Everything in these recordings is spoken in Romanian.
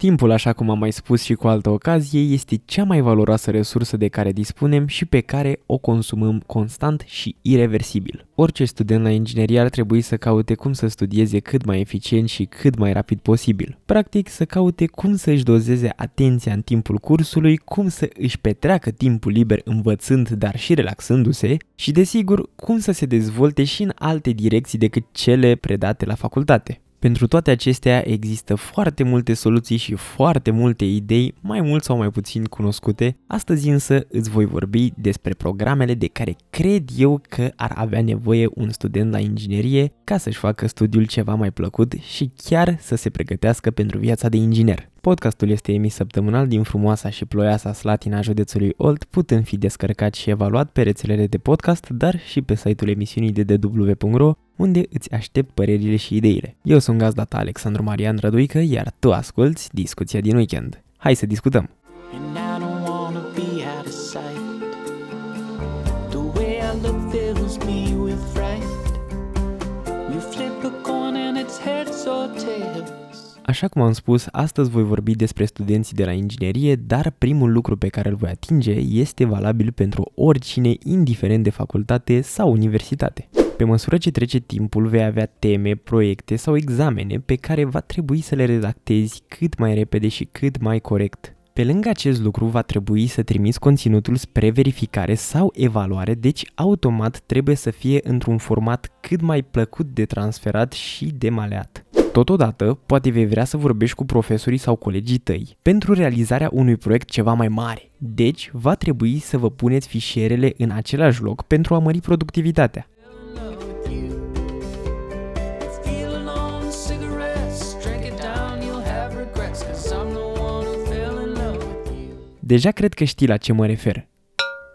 Timpul, așa cum am mai spus și cu altă ocazie, este cea mai valoroasă resursă de care dispunem și pe care o consumăm constant și irreversibil. Orice student la inginerie ar trebui să caute cum să studieze cât mai eficient și cât mai rapid posibil. Practic, să caute cum să își dozeze atenția în timpul cursului, cum să își petreacă timpul liber învățând, dar și relaxându-se și, desigur, cum să se dezvolte și în alte direcții decât cele predate la facultate. Pentru toate acestea există foarte multe soluții și foarte multe idei, mai mult sau mai puțin cunoscute. Astăzi însă îți voi vorbi despre programele de care cred eu că ar avea nevoie un student la inginerie ca să-și facă studiul ceva mai plăcut și chiar să se pregătească pentru viața de inginer. Podcastul este emis săptămânal din frumoasa și ploioasa Slatina județului Olt, putând fi descărcat și evaluat pe rețelele de podcast, dar și pe site-ul emisiunii de dw.ro, unde îți aștept părerile și ideile. Eu sunt gazda ta Alexandru Marian Răduică, iar tu asculti discuția din weekend. Hai să discutăm! Așa cum am spus, astăzi voi vorbi despre studenții de la inginerie, dar primul lucru pe care îl voi atinge este valabil pentru oricine, indiferent de facultate sau universitate. Pe măsură ce trece timpul, vei avea teme, proiecte sau examene pe care va trebui să le redactezi cât mai repede și cât mai corect. Pe lângă acest lucru va trebui să trimiți conținutul spre verificare sau evaluare, deci automat trebuie să fie într-un format cât mai plăcut de transferat și de maleat. Totodată, poate vei vrea să vorbești cu profesorii sau colegii tăi pentru realizarea unui proiect ceva mai mare. Deci, va trebui să vă puneți fișierele în același loc pentru a mări productivitatea. Deja cred că știi la ce mă refer.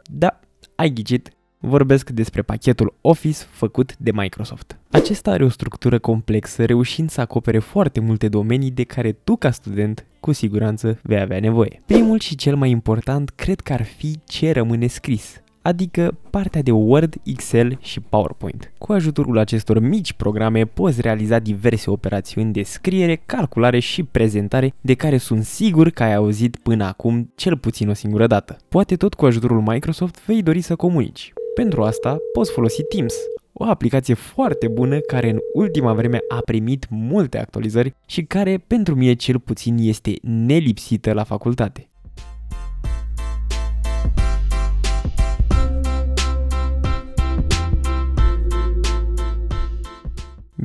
Da, ai ghicit, vorbesc despre pachetul Office făcut de Microsoft. Acesta are o structură complexă, reușind să acopere foarte multe domenii de care tu ca student cu siguranță vei avea nevoie. Primul și cel mai important cred că ar fi ce rămâne scris, adică partea de Word, Excel și PowerPoint. Cu ajutorul acestor mici programe poți realiza diverse operațiuni de scriere, calculare și prezentare de care sunt sigur că ai auzit până acum cel puțin o singură dată. Poate tot cu ajutorul Microsoft vei dori să comunici. Pentru asta poți folosi Teams, o aplicație foarte bună care în ultima vreme a primit multe actualizări și care pentru mine cel puțin este nelipsită la facultate.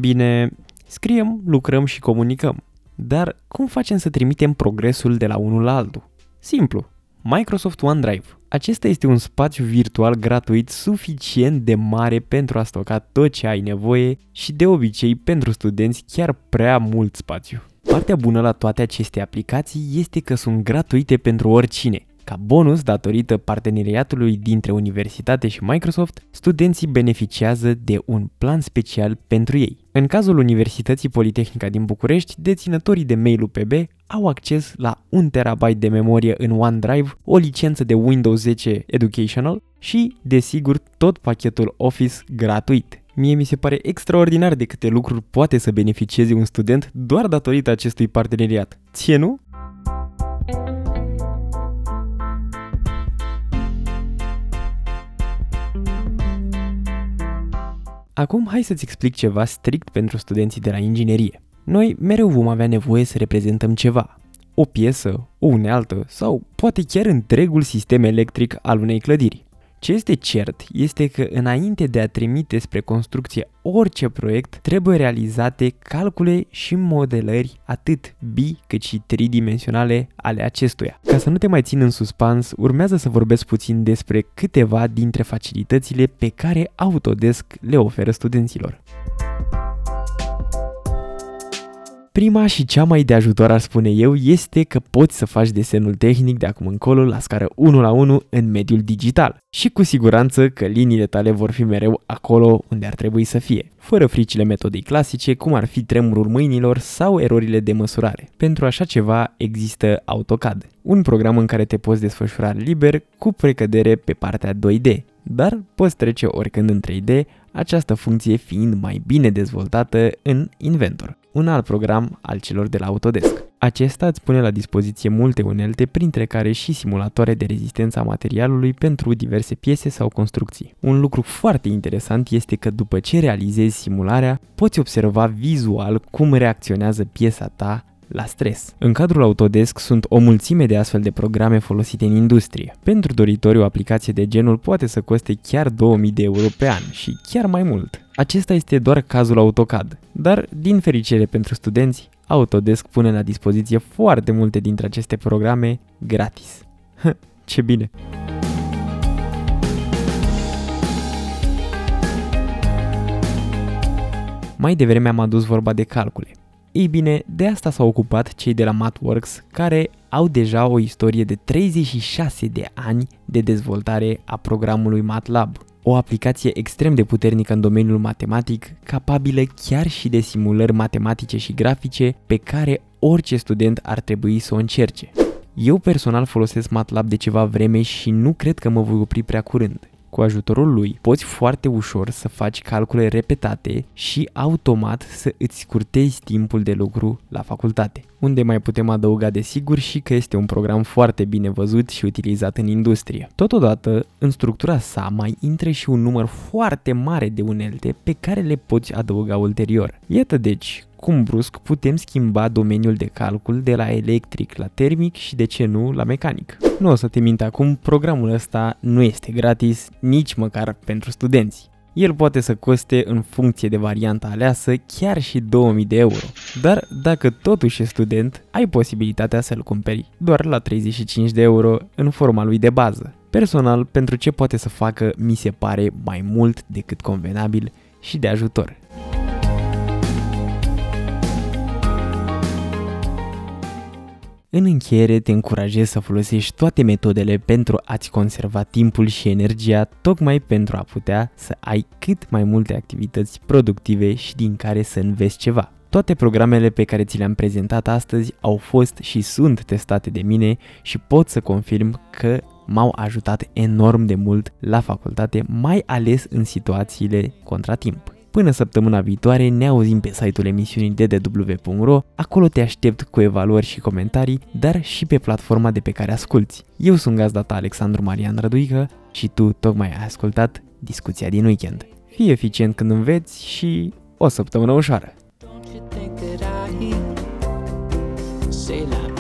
Bine, scriem, lucrăm și comunicăm. Dar cum facem să trimitem progresul de la unul la altul? Simplu. Microsoft OneDrive. Acesta este un spațiu virtual gratuit suficient de mare pentru a stoca tot ce ai nevoie și de obicei pentru studenți chiar prea mult spațiu. Partea bună la toate aceste aplicații este că sunt gratuite pentru oricine, ca bonus, datorită parteneriatului dintre universitate și Microsoft, studenții beneficiază de un plan special pentru ei. În cazul Universității Politehnica din București, deținătorii de mail UPB au acces la 1 TB de memorie în OneDrive, o licență de Windows 10 Educational și, desigur, tot pachetul Office gratuit. Mie mi se pare extraordinar de câte lucruri poate să beneficieze un student doar datorită acestui parteneriat. Ție nu? Acum hai să-ți explic ceva strict pentru studenții de la inginerie. Noi mereu vom avea nevoie să reprezentăm ceva, o piesă, o unealtă sau poate chiar întregul sistem electric al unei clădiri. Ce este cert este că înainte de a trimite spre construcție orice proiect, trebuie realizate calcule și modelări atât bi cât și tridimensionale ale acestuia. Ca să nu te mai țin în suspans, urmează să vorbesc puțin despre câteva dintre facilitățile pe care Autodesk le oferă studenților. Prima și cea mai de ajutor, ar spune eu, este că poți să faci desenul tehnic de acum încolo la scară 1 la 1 în mediul digital. Și cu siguranță că liniile tale vor fi mereu acolo unde ar trebui să fie, fără fricile metodei clasice, cum ar fi tremurul mâinilor sau erorile de măsurare. Pentru așa ceva există AutoCAD, un program în care te poți desfășura liber cu precădere pe partea 2D, dar poți trece oricând în 3D, această funcție fiind mai bine dezvoltată în Inventor un alt program al celor de la Autodesk. Acesta îți pune la dispoziție multe unelte, printre care și simulatoare de rezistență a materialului pentru diverse piese sau construcții. Un lucru foarte interesant este că după ce realizezi simularea, poți observa vizual cum reacționează piesa ta la stres. În cadrul Autodesk sunt o mulțime de astfel de programe folosite în industrie. Pentru doritori o aplicație de genul poate să coste chiar 2000 de euro pe an și chiar mai mult. Acesta este doar cazul AutoCAD, dar din fericire pentru studenți, Autodesk pune la dispoziție foarte multe dintre aceste programe gratis. Ce bine! Mai devreme am adus vorba de calcule. Ei bine, de asta s-au ocupat cei de la MathWorks, care au deja o istorie de 36 de ani de dezvoltare a programului MATLAB, o aplicație extrem de puternică în domeniul matematic, capabilă chiar și de simulări matematice și grafice pe care orice student ar trebui să o încerce. Eu personal folosesc MATLAB de ceva vreme și nu cred că mă voi opri prea curând. Cu ajutorul lui poți foarte ușor să faci calcule repetate și automat să îți scurtezi timpul de lucru la facultate. Unde mai putem adăuga de sigur și că este un program foarte bine văzut și utilizat în industrie. Totodată, în structura sa mai intră și un număr foarte mare de unelte pe care le poți adăuga ulterior. Iată deci cum brusc putem schimba domeniul de calcul de la electric la termic și de ce nu la mecanic. Nu o să te mint acum, programul ăsta nu este gratis, nici măcar pentru studenți. El poate să coste în funcție de varianta aleasă chiar și 2000 de euro. Dar dacă totuși ești student, ai posibilitatea să-l cumperi doar la 35 de euro în forma lui de bază. Personal, pentru ce poate să facă, mi se pare mai mult decât convenabil și de ajutor. În încheiere, te încurajez să folosești toate metodele pentru a-ți conserva timpul și energia, tocmai pentru a putea să ai cât mai multe activități productive și din care să înveți ceva. Toate programele pe care ți le-am prezentat astăzi au fost și sunt testate de mine și pot să confirm că m-au ajutat enorm de mult la facultate, mai ales în situațiile contratimp. Până săptămâna viitoare ne auzim pe site-ul emisiunii ddw.ro, acolo te aștept cu evaluări și comentarii, dar și pe platforma de pe care asculti. Eu sunt gazda ta Alexandru Marian Răduică și tu tocmai ai ascultat discuția din weekend. Fii eficient când înveți și o săptămână ușoară! Don't you think that I say la vie